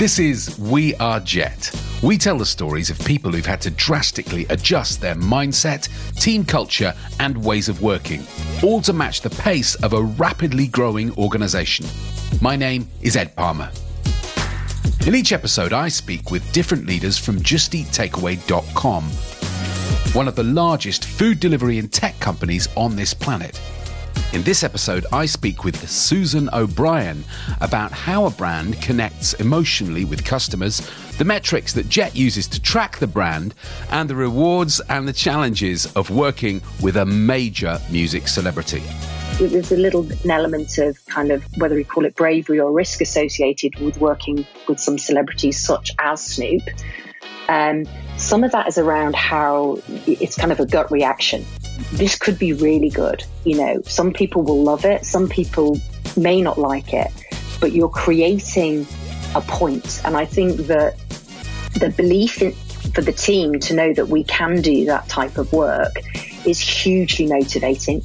This is We Are Jet. We tell the stories of people who've had to drastically adjust their mindset, team culture, and ways of working, all to match the pace of a rapidly growing organisation. My name is Ed Palmer. In each episode, I speak with different leaders from JustEatTakeaway.com, one of the largest food delivery and tech companies on this planet. In this episode, I speak with Susan O'Brien about how a brand connects emotionally with customers, the metrics that Jet uses to track the brand, and the rewards and the challenges of working with a major music celebrity. There's a little an element of kind of whether we call it bravery or risk associated with working with some celebrities such as Snoop. Um, some of that is around how it's kind of a gut reaction this could be really good. You know, some people will love it, some people may not like it, but you're creating a point. And I think that the belief in, for the team to know that we can do that type of work is hugely motivating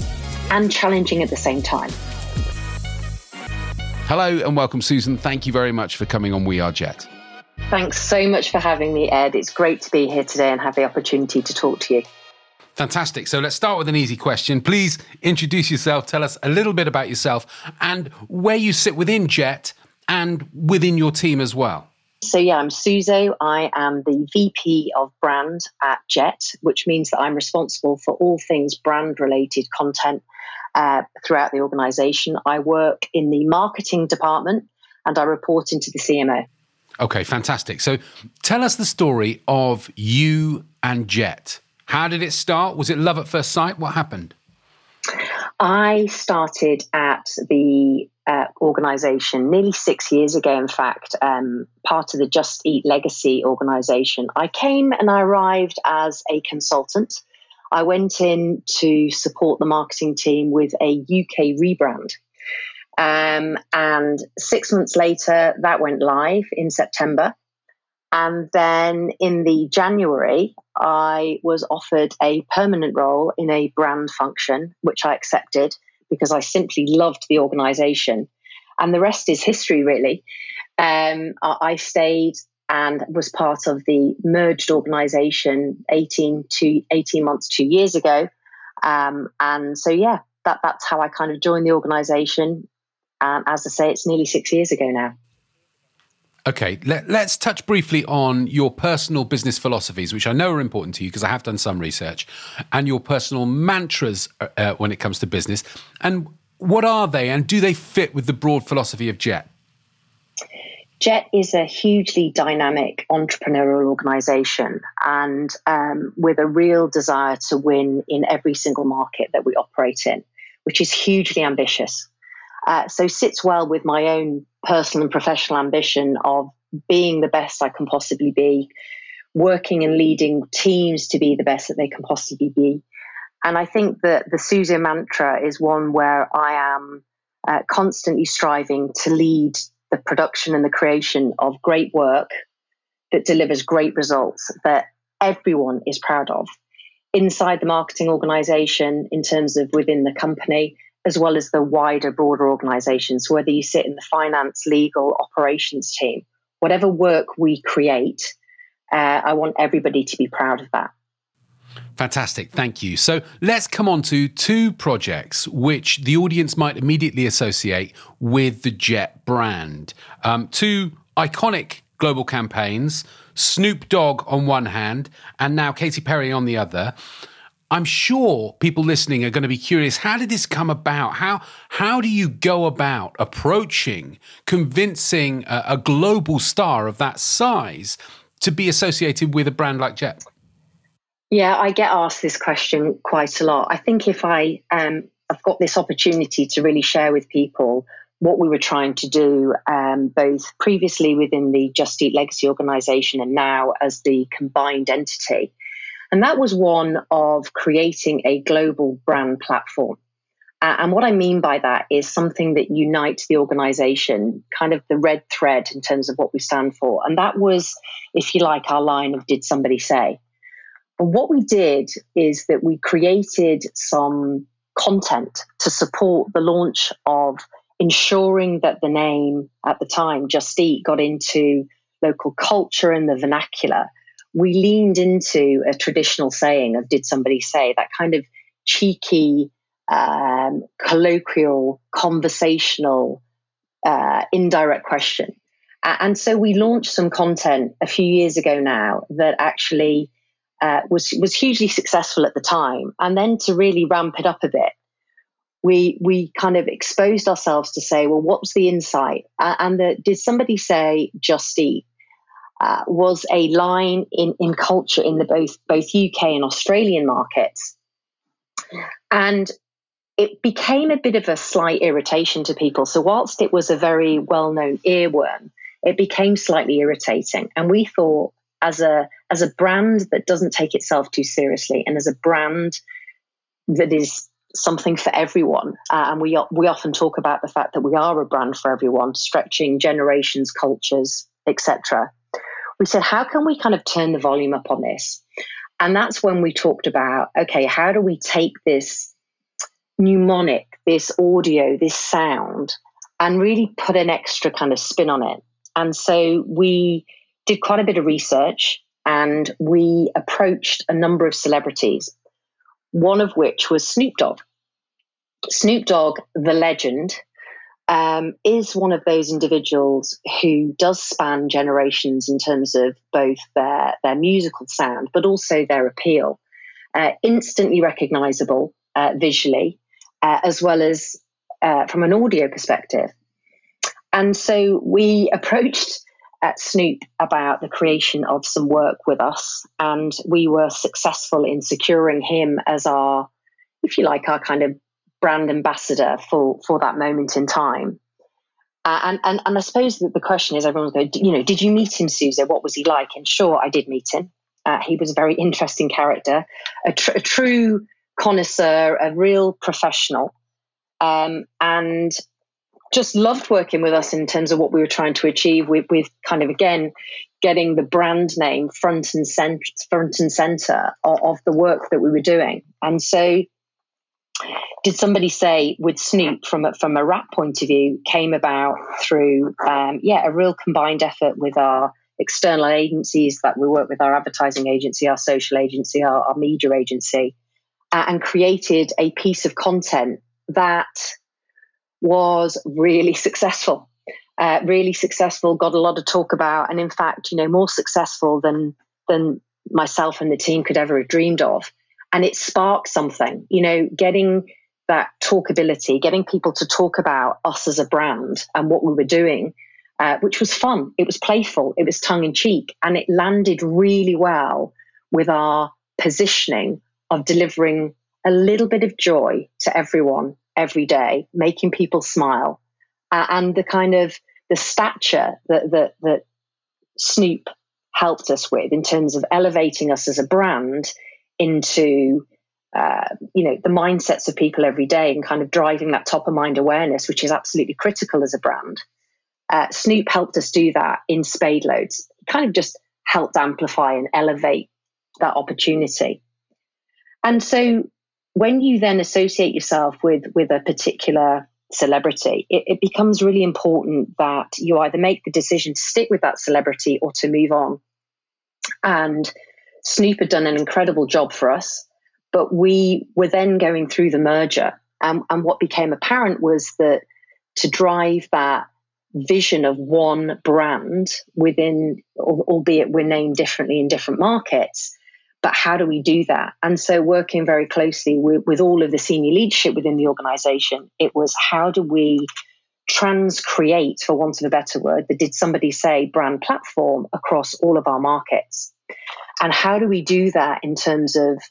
and challenging at the same time. Hello and welcome, Susan. Thank you very much for coming on We Are Jet. Thanks so much for having me, Ed. It's great to be here today and have the opportunity to talk to you. Fantastic. So let's start with an easy question. Please introduce yourself. Tell us a little bit about yourself and where you sit within Jet and within your team as well. So, yeah, I'm Suzo. I am the VP of brand at Jet, which means that I'm responsible for all things brand related content uh, throughout the organization. I work in the marketing department and I report into the CMO. Okay, fantastic. So, tell us the story of you and Jet. How did it start? Was it love at first sight? What happened? I started at the uh, organization nearly six years ago, in fact, um, part of the Just Eat Legacy organization. I came and I arrived as a consultant. I went in to support the marketing team with a UK rebrand. Um, and six months later, that went live in September. And then in the January, I was offered a permanent role in a brand function, which I accepted because I simply loved the organization. And the rest is history, really. Um, I stayed and was part of the merged organization 18 to 18 months, two years ago. Um, and so, yeah, that, that's how I kind of joined the organization. And as I say, it's nearly six years ago now. Okay, let, us touch briefly on your personal business philosophies, which I know are important to you because I have done some research, and your personal mantras uh, uh, when it comes to business. And what are they, and do they fit with the broad philosophy of JET? JET is a hugely dynamic entrepreneurial organization and um, with a real desire to win in every single market that we operate in, which is hugely ambitious. Uh, so sits well with my own personal and professional ambition of being the best I can possibly be, working and leading teams to be the best that they can possibly be. And I think that the Suzo mantra is one where I am uh, constantly striving to lead the production and the creation of great work that delivers great results that everyone is proud of inside the marketing organization in terms of within the company as well as the wider, broader organizations, whether you sit in the finance, legal, operations team, whatever work we create, uh, I want everybody to be proud of that. Fantastic. Thank you. So let's come on to two projects which the audience might immediately associate with the Jet brand. Um, two iconic global campaigns Snoop Dogg on one hand, and now Katy Perry on the other. I'm sure people listening are going to be curious. How did this come about? How how do you go about approaching convincing a, a global star of that size to be associated with a brand like Jet? Yeah, I get asked this question quite a lot. I think if I um, I've got this opportunity to really share with people what we were trying to do, um, both previously within the Just Eat Legacy organization and now as the combined entity and that was one of creating a global brand platform. Uh, and what I mean by that is something that unites the organization, kind of the red thread in terms of what we stand for. And that was, if you like, our line of Did Somebody Say? But what we did is that we created some content to support the launch of ensuring that the name at the time, Just Eat, got into local culture and the vernacular, we leaned into a traditional saying of did somebody say that kind of cheeky, um, colloquial, conversational, uh, indirect question. And so we launched some content a few years ago now that actually uh, was was hugely successful at the time. And then to really ramp it up a bit, we we kind of exposed ourselves to say, well, what was the insight? And the, did somebody say just eat? Uh, was a line in, in culture in the both both UK and Australian markets, and it became a bit of a slight irritation to people. So whilst it was a very well known earworm, it became slightly irritating, and we thought as a as a brand that doesn't take itself too seriously, and as a brand that is something for everyone. Uh, and we we often talk about the fact that we are a brand for everyone, stretching generations, cultures, etc we said, how can we kind of turn the volume up on this? And that's when we talked about, okay, how do we take this mnemonic, this audio, this sound, and really put an extra kind of spin on it? And so we did quite a bit of research and we approached a number of celebrities, one of which was Snoop Dogg. Snoop Dogg, the legend, um, is one of those individuals who does span generations in terms of both their, their musical sound, but also their appeal. Uh, instantly recognizable uh, visually, uh, as well as uh, from an audio perspective. And so we approached uh, Snoop about the creation of some work with us, and we were successful in securing him as our, if you like, our kind of brand ambassador for for that moment in time. Uh, and, and and I suppose that the question is, everyone's going, you know, did you meet him, Suze? What was he like? And sure, I did meet him. Uh, he was a very interesting character, a, tr- a true connoisseur, a real professional, um, and just loved working with us in terms of what we were trying to achieve with, with kind of again getting the brand name front and center, front and center of, of the work that we were doing. And so did somebody say with Snoop from a, from a rap point of view came about through um, yeah a real combined effort with our external agencies that we work with our advertising agency our social agency our, our media agency uh, and created a piece of content that was really successful. Uh, really successful got a lot of talk about and in fact you know more successful than than myself and the team could ever have dreamed of and it sparked something, you know, getting that talkability, getting people to talk about us as a brand and what we were doing, uh, which was fun. It was playful, it was tongue in cheek, and it landed really well with our positioning of delivering a little bit of joy to everyone every day, making people smile, uh, and the kind of the stature that that that Snoop helped us with in terms of elevating us as a brand into uh, you know the mindsets of people every day and kind of driving that top of mind awareness, which is absolutely critical as a brand. Uh, Snoop helped us do that in spade loads. kind of just helped amplify and elevate that opportunity. And so when you then associate yourself with with a particular celebrity, it, it becomes really important that you either make the decision to stick with that celebrity or to move on. And Snoop had done an incredible job for us, but we were then going through the merger. and what became apparent was that to drive that vision of one brand within, albeit we're named differently in different markets, but how do we do that? And so, working very closely with, with all of the senior leadership within the organization, it was how do we transcreate, for want of a better word, that did somebody say brand platform across all of our markets? And how do we do that in terms of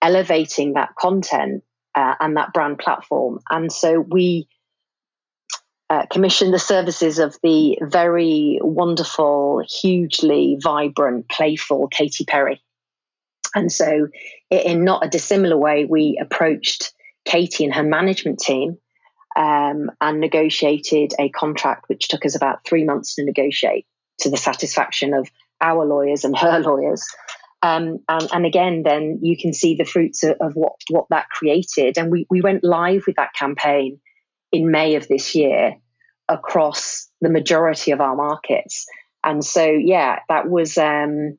elevating that content uh, and that brand platform? And so we uh, commissioned the services of the very wonderful, hugely vibrant, playful Katy Perry. And so, in not a dissimilar way, we approached Katy and her management team um, and negotiated a contract which took us about three months to negotiate to the satisfaction of our lawyers and her lawyers. Um, and, and, again, then you can see the fruits of, of, what, what that created. And we, we went live with that campaign in May of this year across the majority of our markets. And so, yeah, that was, um,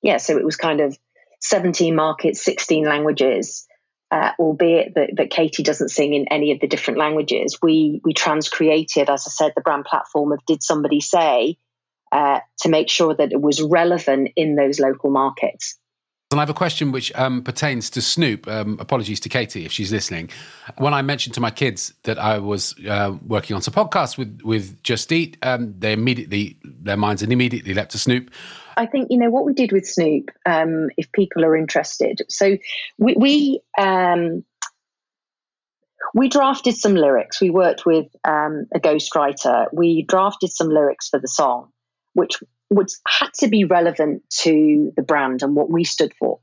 yeah, so it was kind of 17 markets, 16 languages. Uh, albeit that, that Katy doesn't sing in any of the different languages, we we transcreated, as I said, the brand platform of Did Somebody Say uh, to make sure that it was relevant in those local markets. And I have a question which um, pertains to Snoop. Um, apologies to Katy if she's listening. When I mentioned to my kids that I was uh, working on some podcasts with with Just Eat, um, they immediately their minds immediately leapt to Snoop. I think you know what we did with Snoop. Um, if people are interested, so we we, um, we drafted some lyrics. We worked with um, a ghostwriter. We drafted some lyrics for the song, which was had to be relevant to the brand and what we stood for.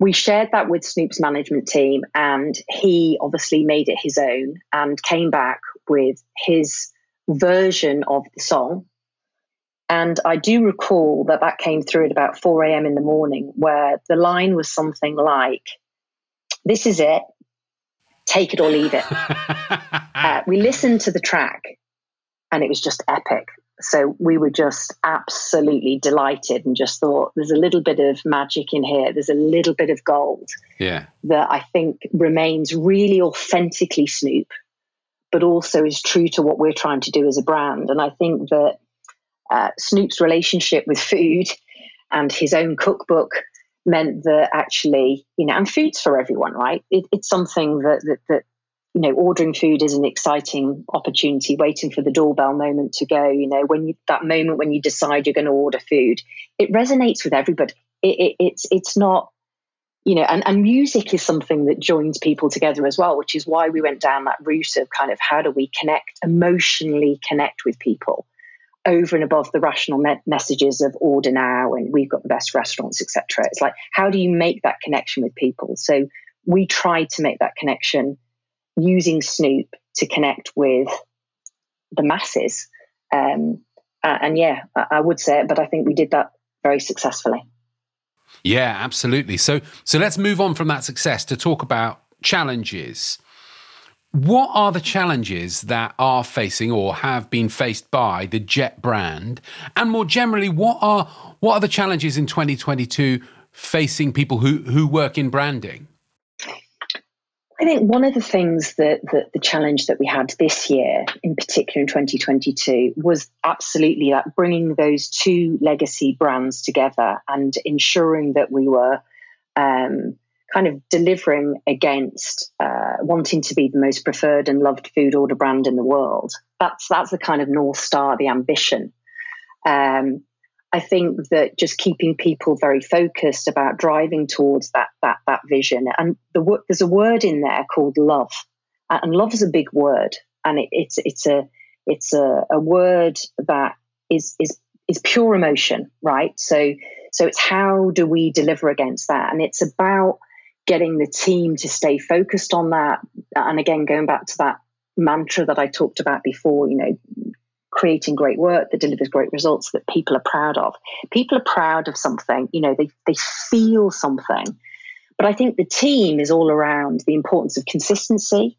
We shared that with Snoop's management team, and he obviously made it his own and came back with his version of the song. And I do recall that that came through at about 4 a.m. in the morning, where the line was something like, This is it, take it or leave it. uh, we listened to the track, and it was just epic so we were just absolutely delighted and just thought there's a little bit of magic in here. There's a little bit of gold yeah. that i think remains really authentically snoop but also is true to what we're trying to do as a brand. And i think that uh, snoop's relationship with food and his own cookbook meant that actually you know and food's for everyone right? It, it's something that, that that you know, ordering food is an exciting opportunity, waiting for the doorbell moment to go, you know, when you, that moment when you decide you're going to order food, it resonates with everybody. It, it, it's, it's not, you know, and, and music is something that joins people together as well, which is why we went down that route of kind of how do we connect, emotionally connect with people over and above the rational me- messages of order now and we've got the best restaurants, etc. It's like, how do you make that connection with people? So we tried to make that connection using Snoop to connect with the masses. Um, and yeah, I, I would say it, but I think we did that very successfully. Yeah, absolutely. So so let's move on from that success to talk about challenges. What are the challenges that are facing or have been faced by the Jet brand? And more generally, what are what are the challenges in 2022 facing people who, who work in branding? I think one of the things that, that, the challenge that we had this year, in particular in 2022, was absolutely that bringing those two legacy brands together and ensuring that we were um, kind of delivering against uh, wanting to be the most preferred and loved food order brand in the world. That's that's the kind of north star, the ambition. Um, I think that just keeping people very focused about driving towards that that that vision, and the there's a word in there called love, and love is a big word, and it, it's it's a it's a, a word that is is is pure emotion, right? So so it's how do we deliver against that, and it's about getting the team to stay focused on that, and again going back to that mantra that I talked about before, you know, creating great work that delivers great results that people are proud of. People are proud of something, you know, they, they feel something. But I think the team is all around the importance of consistency,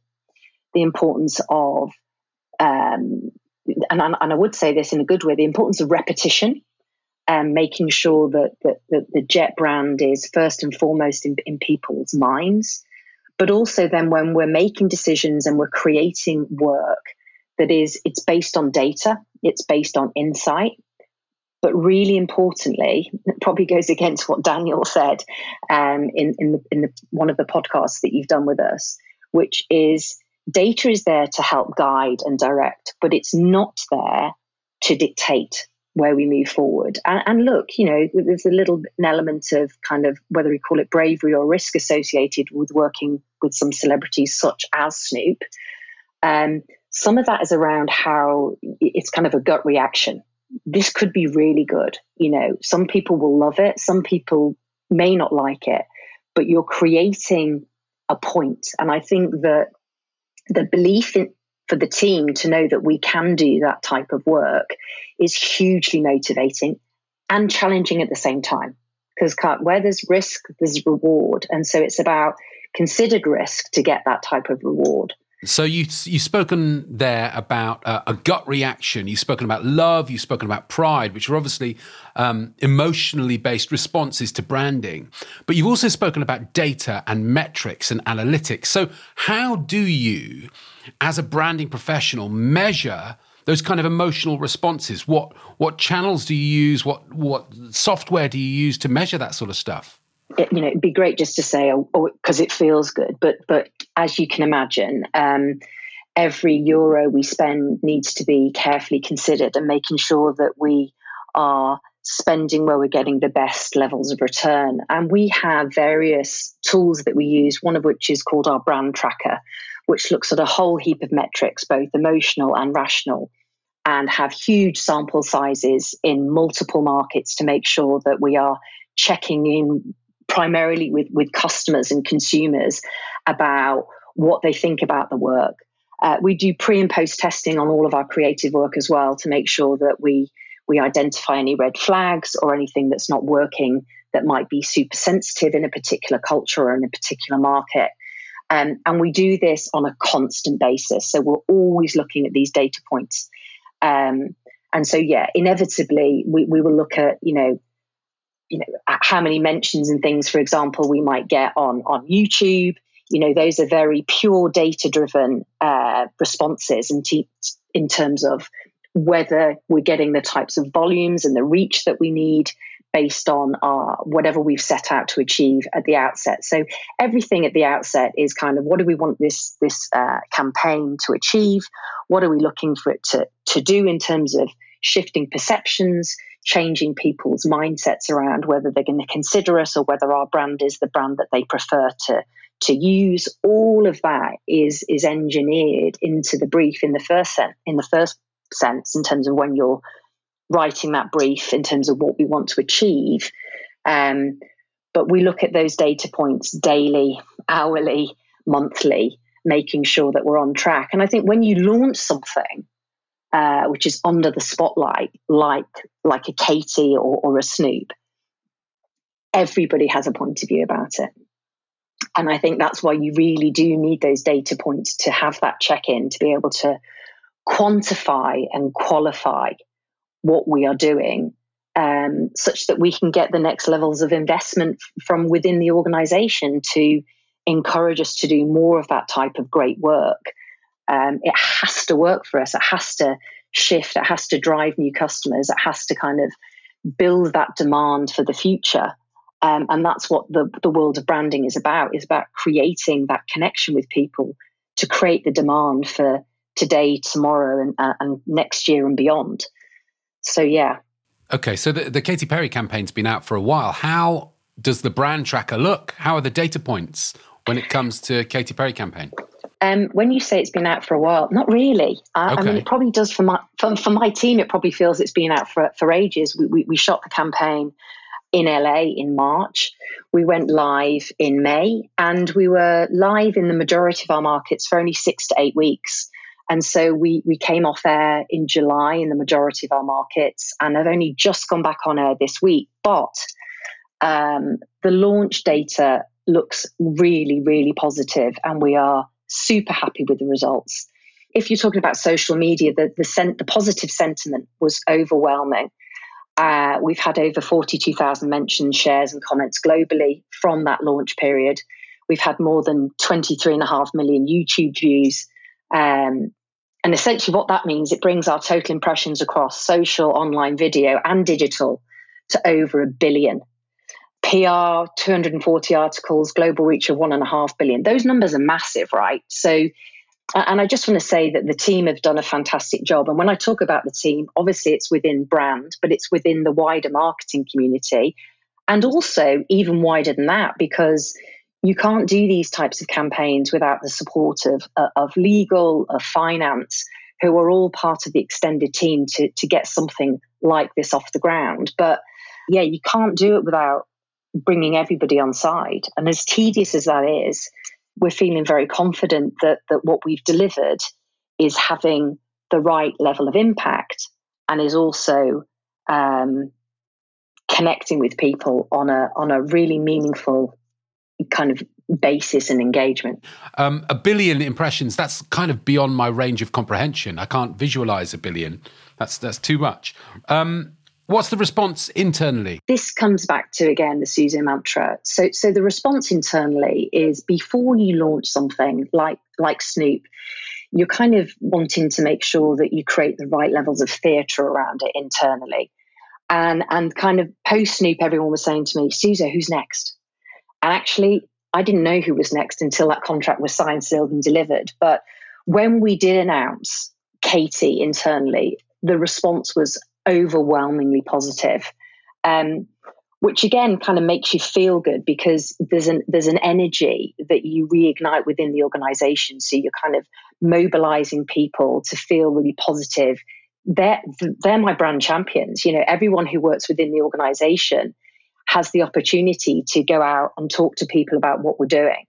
the importance of, um, and, and I would say this in a good way, the importance of repetition and making sure that, that, that the Jet brand is first and foremost in, in people's minds. But also, then when we're making decisions and we're creating work, that is it's based on data, it's based on insight. But really importantly, it probably goes against what Daniel said um, in, in, the, in the, one of the podcasts that you've done with us, which is data is there to help guide and direct, but it's not there to dictate where we move forward. And, and, look, you know, there's a little an element of kind of whether we call it bravery or risk associated with working with some celebrities such as Snoop. Um, some of that is around how it's kind of a gut reaction. This could be really good. You know, some people will love it, some people may not like it, but you're creating a point. And I think that the belief in, for the team to know that we can do that type of work is hugely motivating and challenging at the same time. Because where there's risk, there's reward. And so it's about considered risk to get that type of reward. So you you've spoken there about uh, a gut reaction. You've spoken about love. You've spoken about pride, which are obviously um, emotionally based responses to branding. But you've also spoken about data and metrics and analytics. So how do you, as a branding professional, measure those kind of emotional responses? What what channels do you use? What what software do you use to measure that sort of stuff? It, you know, it'd be great just to say, oh, because oh, it feels good. But but as you can imagine, um, every euro we spend needs to be carefully considered and making sure that we are spending where we're getting the best levels of return. And we have various tools that we use, one of which is called our brand tracker, which looks at a whole heap of metrics, both emotional and rational, and have huge sample sizes in multiple markets to make sure that we are checking in primarily with, with customers and consumers about what they think about the work. Uh, we do pre and post testing on all of our creative work as well to make sure that we we identify any red flags or anything that's not working that might be super sensitive in a particular culture or in a particular market. Um, and we do this on a constant basis. So we're always looking at these data points. Um, and so, yeah, inevitably, we, we will look at, you know, you know how many mentions and things for example we might get on on youtube. You know those are very pure data driven uh, responses in, in terms of whether we're getting the types of volumes and the reach that we need based on our whatever we've set out to achieve at the outset. So everything at the outset is kind of what do we want this this uh, campaign to achieve? What are we looking for it to to do in terms of shifting perceptions changing people's mindsets around whether they're going to consider us or whether our brand is the brand that they prefer to to use. All of that is is engineered into the brief in the first sen- in the first sense in terms of when you're writing that brief in terms of what we want to achieve. Um, but we look at those data points daily hourly monthly making sure that we're on track. And i think when you launch something uh, which is under the spotlight, like like a Katy or, or a Snoop, everybody has a point of view about it. And I think that's why you really do need those data points to have that check in to be able to quantify and qualify what we are doing um, such that we can get the next levels of investment from within the organization to encourage us to do more of that type of great work um, it has to work for us. It has to shift. It has to drive new customers. It has to kind of build that demand for the future. Um, and that's what the, the world of branding is about, is about creating that connection with people to create the demand for today, tomorrow, and, uh, and next year and beyond. So, yeah. Okay, so the, the Katy Perry campaign's been out for a while. How does the brand tracker look? How are the data points when it comes to Katy Perry campaign? Um, when you say it's been out for a while, not really. I, okay. I mean, it probably does for my for, for, my team. It probably feels it's been out for for ages. We, we, we shot the campaign in LA in March. We went live in May, and we were live in the majority of our markets for only six to eight weeks. And so we we came off air in July in the majority of our markets, and have only just gone back on air this week. But um, the launch data looks really, really positive, and we are super happy with the results. If you're talking about social media, the the, sen- the positive sentiment was overwhelming. Uh, we've had over 42,000 mentions, shares, and comments globally from that launch period. We've had more than 23.5 million YouTube views. Um, and essentially, what that means, it brings our total impressions across social, online video, and digital to over a billion. PR, 240 articles, global reach of one and a half billion. Those numbers are massive, right? So, and I just want to say that the team have done a fantastic job. And when I talk about the team, obviously it's within brand, but it's within the wider marketing community. And also, even wider than that, because you can't do these types of campaigns without the support of, uh, of legal, of finance, who are all part of the extended team to, to get something like this off the ground. But yeah, you can't do it without bringing everybody on side. And as tedious as that is, we're feeling very confident that, that what we've delivered is having the right level of impact and is also um, connecting with people on a on a really meaningful kind of basis and engagement. Um, a billion impressions, that's kind of beyond my range of comprehension. I can't visualize a billion. That's, that's too much. Um, what's the response internally? This comes back to, again, the Suso mantra. So, so the response internally is before you launch something like, like Snoop, you're kind of wanting to make sure that you create the right levels of theatre around it internally. And, and kind of post Snoop, everyone was saying to me, Suso, who's next? And actually, I didn't know who was next until that contract was signed, sealed, and delivered. But when we did announce Katy internally, the response was overwhelmingly positive, um, which again kind of makes you feel good because there's an there's an energy that you reignite within the organization. So you're kind of mobilizing people to feel really positive. They're they're my brand champions. You know, everyone who works within the organization has the opportunity to go out and talk to people about what we're doing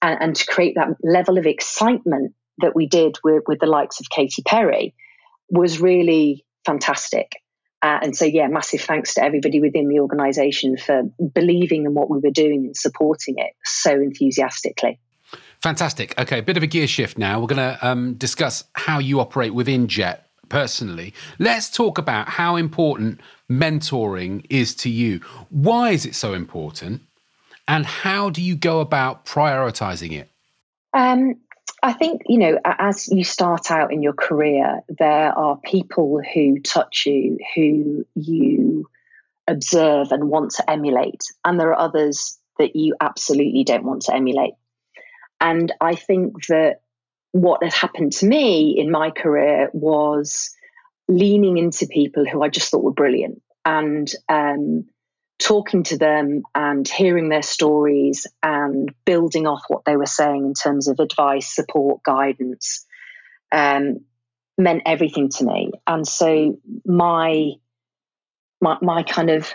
and, and to create that level of excitement that we did with, with the likes of Katy Perry was really fantastic. Uh, and so, yeah, massive thanks to everybody within the organization for believing in what we were doing and supporting it so enthusiastically. Fantastic. Okay, a bit of a gear shift now. We're going to um, discuss how you operate within Jet personally. Let's talk about how important mentoring is to you. Why is it so important? And how do you go about prioritizing it? Um, I think, you know, as you start out in your career, there are people who touch you, who you observe and want to emulate. And there are others that you absolutely don't want to emulate. And I think that what has happened to me in my career was leaning into people who I just thought were brilliant and um, talking to them and hearing their stories and building off what they were saying in terms of advice, support, guidance um, meant everything to me. And so my my, my kind of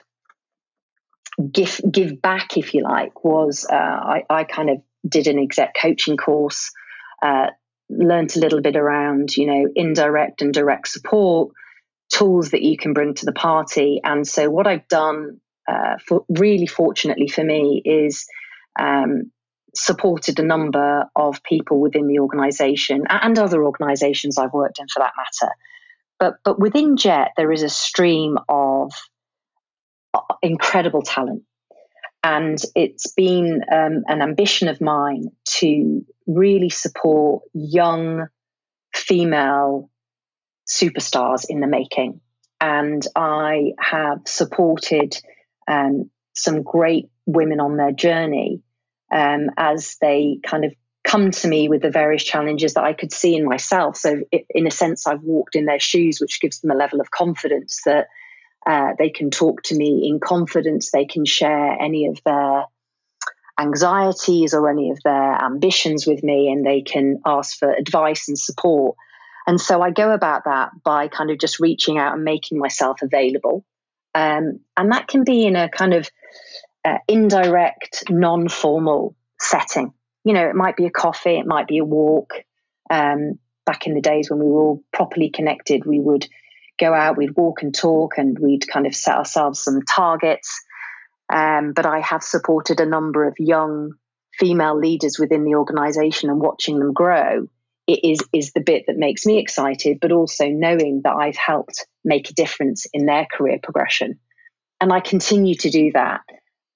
give give back, if you like, was uh, I, I kind of did an exec coaching course, uh, learned a little bit around you know indirect and direct support tools that you can bring to the party. And so, what I've done, uh, for really fortunately for me, is um, supported a number of people within the organisation and other organisations I've worked in, for that matter. But but within Jet, there is a stream of uh, incredible talent. And it's been um, an ambition of mine to really support young female superstars in the making. And I have supported um, some great women on their journey um, as they kind of come to me with the various challenges that I could see in myself. So, in a sense, I've walked in their shoes, which gives them a level of confidence that uh, they can talk to me in confidence. They can share any of their anxieties or any of their ambitions with me, and they can ask for advice and support. And so I go about that by kind of just reaching out and making myself available. Um, and that can be in a kind of uh, indirect, non formal setting. You know, it might be a coffee, it might be a walk. Um, back in the days when we were all properly connected, we would go out, we'd walk and talk, and we'd kind of set ourselves some targets. Um, but I have supported a number of young female leaders within the organization and watching them grow it is is the bit that makes me excited, but also knowing that I've helped make a difference in their career progression. And I continue to do that,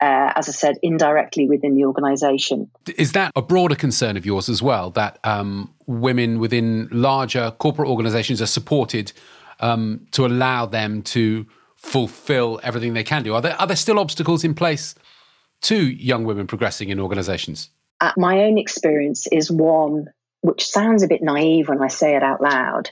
uh, as I said, indirectly within the organisation. Is that a broader concern of yours as well? That um, women within larger corporate organisations are supported um, to allow them to fulfil everything they can do? Are there are there still obstacles in place to young women progressing in organisations? Uh, my own experience is one which sounds a bit naive when I say it out loud,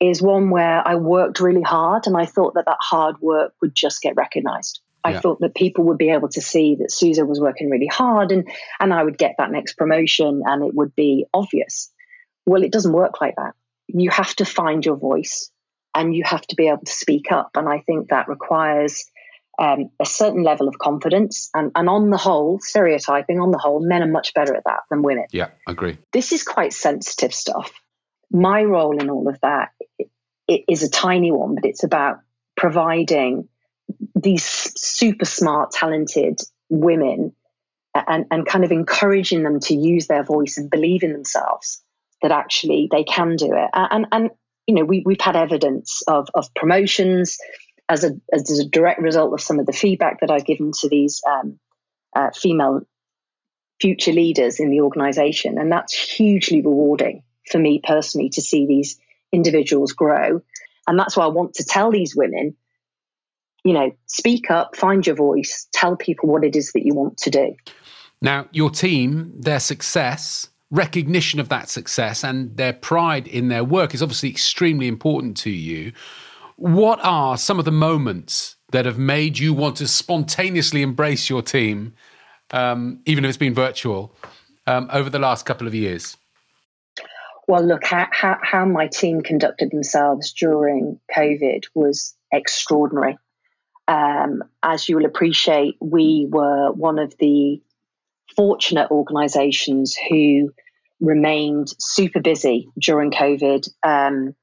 is one where I worked really hard and I thought that that hard work would just get recognized. I yeah. thought that people would be able to see that Suso was working really hard and, and I would get that next promotion and it would be obvious. Well, it doesn't work like that. You have to find your voice and you have to be able to speak up. And I think that requires um, a certain level of confidence. And, and on the whole, stereotyping, on the whole, men are much better at that than women. Yeah, I agree. This is quite sensitive stuff. My role in all of that it is a tiny one, but it's about providing these super smart, talented women and, and kind of encouraging them to use their voice and believe in themselves that actually they can do it. And, and you know, we, we've had evidence of, of promotions as a, as a direct result of some of the feedback that I've given to these um, uh, female future leaders in the organization. And that's hugely rewarding for me personally to see these individuals grow. And that's why I want to tell these women, you know, speak up, find your voice, tell people what it is that you want to do. Now, your team, their success, recognition of that success, and their pride in their work is obviously extremely important to you. What are some of the moments that have made you want to spontaneously embrace your team, um, even if it's been virtual, um, over the last couple of years? Well, look, how, how, how my team conducted themselves during COVID was extraordinary. Um, as you will appreciate, we were one of the fortunate organisations who remained super busy during COVID. Um,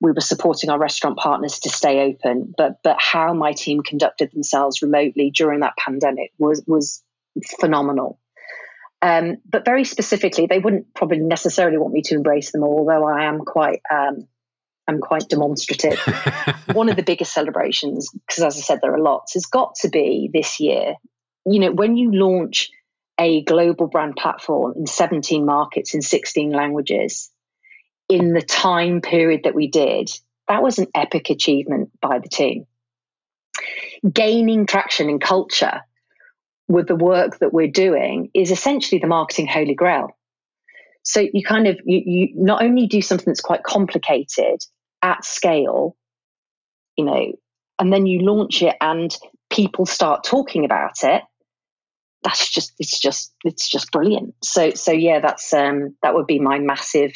we were supporting our restaurant partners to stay open, but but how my team conducted themselves remotely during that pandemic was was phenomenal. Um, but very specifically, they wouldn't probably necessarily want me to embrace them all, although I am quite um, I'm quite demonstrative. One of the biggest celebrations, because as I said, there are lots, has got to be this year. You know, when you launch a global brand platform in 17 markets in 16 languages in the time period that we did, that was an epic achievement by the team. Gaining traction in culture with the work that we're doing is essentially the marketing holy grail. So you kind of you, you not only do something that's quite complicated at scale, you know, and then you launch it and people start talking about it. That's just it's just it's just brilliant. So so yeah, that's um that would be my massive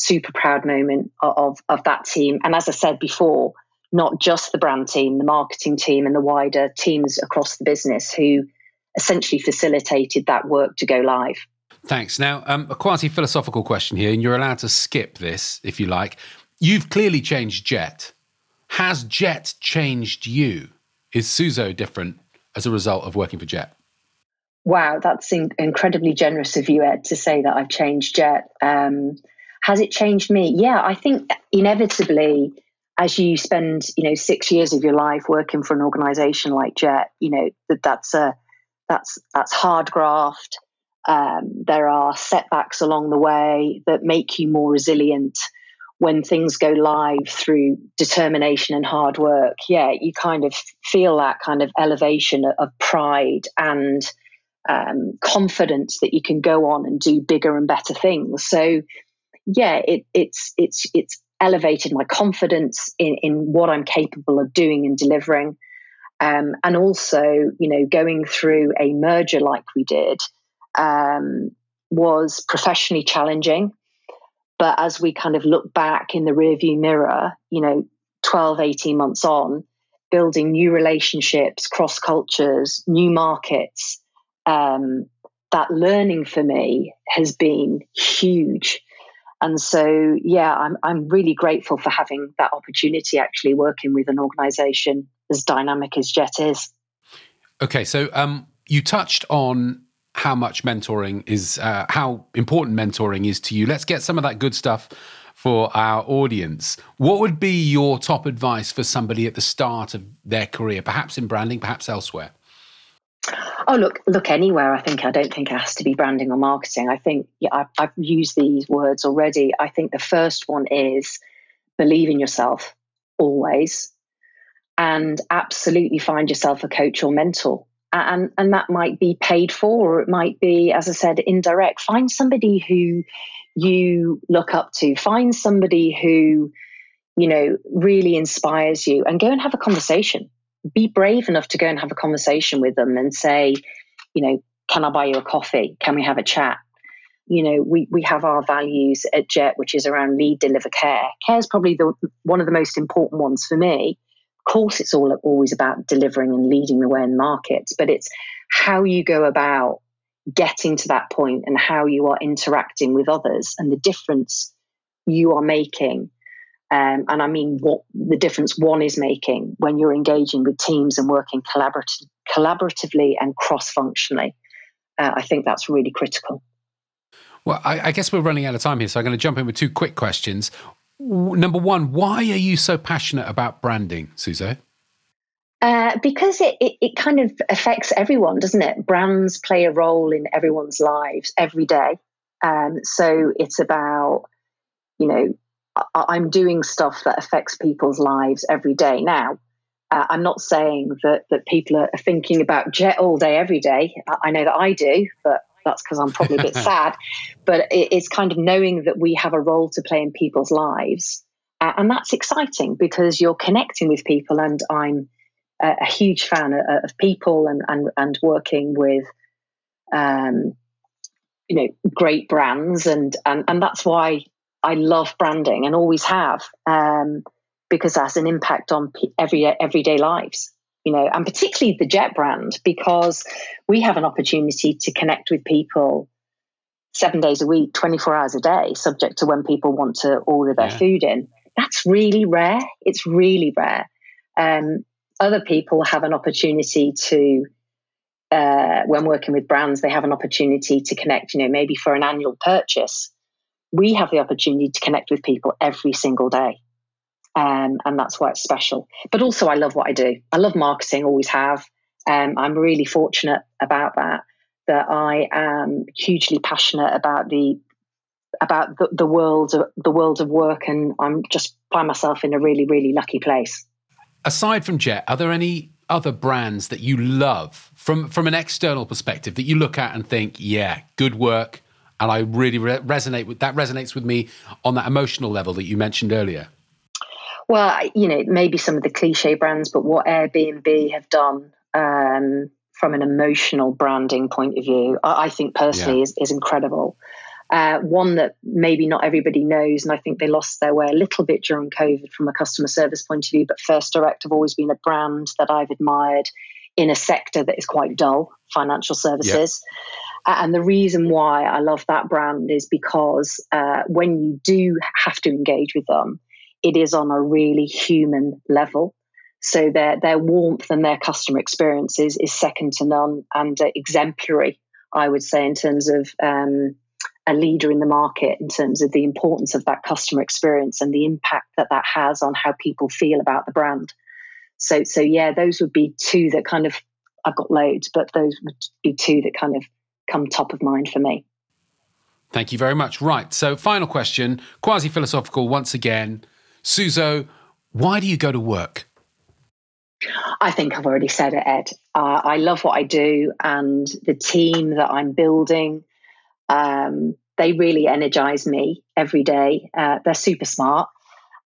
super proud moment of of that team. And as I said before, not just the brand team, the marketing team and the wider teams across the business who essentially facilitated that work to go live. Thanks. Now, um, a quasi philosophical question here, and you're allowed to skip this if you like. You've clearly changed Jet. Has Jet changed you? Is Suzo different as a result of working for Jet? Wow, that's in- incredibly generous of you, Ed, to say that I've changed Jet. Um, has it changed me? Yeah, I think inevitably, as you spend, you know, six years of your life working for an organization like Jet, you know that that's a that's that's hard graft. Um, there are setbacks along the way that make you more resilient when things go live through determination and hard work. Yeah, you kind of feel that kind of elevation of pride and um, confidence that you can go on and do bigger and better things. So, yeah, it, it's it's it's elevated my confidence in, in what I'm capable of doing and delivering. Um, and also, you know, going through a merger like we did um, was professionally challenging. But as we kind of look back in the rearview mirror, you know, 12, 18 months on, building new relationships, cross cultures, new markets, um, that learning for me has been huge. And so, yeah, I'm, I'm really grateful for having that opportunity actually working with an organization as dynamic as Jet is. Okay, so um, you touched on how much mentoring is, uh, how important mentoring is to you. Let's get some of that good stuff for our audience. What would be your top advice for somebody at the start of their career, perhaps in branding, perhaps elsewhere? Oh, look, look anywhere. I think I don't think it has to be branding or marketing. I think yeah, I've, I've used these words already. I think the first one is believe in yourself always and absolutely find yourself a coach or mentor. And, and that might be paid for, or it might be, as I said, indirect. Find somebody who you look up to, find somebody who, you know, really inspires you, and go and have a conversation. Be brave enough to go and have a conversation with them and say, you know, can I buy you a coffee? Can we have a chat? You know, we, we have our values at Jet, which is around lead, deliver, care. Care is probably the, one of the most important ones for me of course, it's all always about delivering and leading the way in markets, but it's how you go about getting to that point and how you are interacting with others and the difference you are making. Um, and I mean, what the difference one is making when you're engaging with teams and working collaboratively and cross functionally. Uh, I think that's really critical. Well, I, I, guess we're running out of time here, so I'm going to jump in with two quick questions. Number one, why are you so passionate about branding, Suzo? Uh, because it, it, it, kind of affects everyone, doesn't it? Brands play a role in everyone's lives every day. Um, so it's about, you know, I, am doing stuff that affects people's lives every day. Now, uh, I'm not saying that, that people are thinking about jet all day, every day. I, I know that I do, but that's because I'm probably a bit sad. But it, it's kind of knowing that we have a role to play in people's lives. Uh, and that's exciting because you're connecting with people. And I'm a, a huge fan of, of, people and, and, and working with, um, you know, great brands. And, and, and that's why I love branding and always have, um, because that's an impact on every everyday lives you know, and particularly the Jet brand, because we have an opportunity to connect with people seven days a week, 24 hours a day, subject to when people want to order their yeah. food in. That's really rare. It's really rare. Um, other people have an opportunity to, uh, when working with brands, they have an opportunity to connect, you know, maybe for an annual purchase. We have the opportunity to connect with people every single day. Um, and that's why it's special. But also, I love what I do. I love marketing, always have. Um, I'm really fortunate about that. That I am hugely passionate about the about the, the world of the world of work, and I'm just find myself in a really really lucky place. Aside from Jet, are there any other brands that you love from from an external perspective that you look at and think, yeah, good work, and I really re- resonate with that resonates with me on that emotional level that you mentioned earlier? Well, you know, maybe some of the cliche brands, but what Airbnb have done um, from an emotional branding point of view, I, I think personally yeah. is, is incredible. Uh, one that maybe not everybody knows, and I think they lost their way a little bit during COVID from a customer service point of view. But First Direct have always been a brand that I've admired in a sector that is quite dull, financial services. And the reason why I love that brand is because uh, when you do have to engage with them, it is on a really human level. So their their warmth and their customer experience is, is second to none and uh, exemplary, I would say, in terms of um, a leader in the market, in terms of the importance of that customer experience and the impact that that has on how people feel about the brand. So so yeah, those would be two that kind of I've got loads, but those would be two that kind of come top of mind for me. Thank you very much. Right. So, final question, quasi philosophical once again. Suzo, why do you go to work? I think I've already said it, Ed. Uh, I love what I do, and the team that I'm building, um, they really energize me every day. Uh, they're super smart.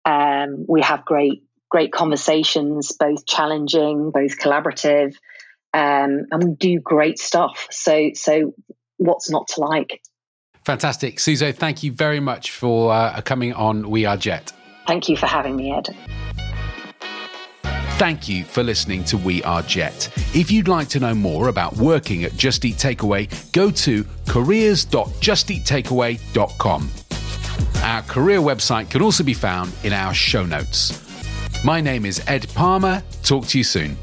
Um, we have great, great conversations, both challenging, both collaborative, um, and we do great stuff. So, so what's not to like? Fantastic, Suzo. Thank you very much for uh, coming on We Are Jet. Thank you for having me, Ed. Thank you for listening to We Are Jet. If you'd like to know more about working at Just Eat Takeaway, go to careers.justeattakeaway.com. Our career website can also be found in our show notes. My name is Ed Palmer. Talk to you soon.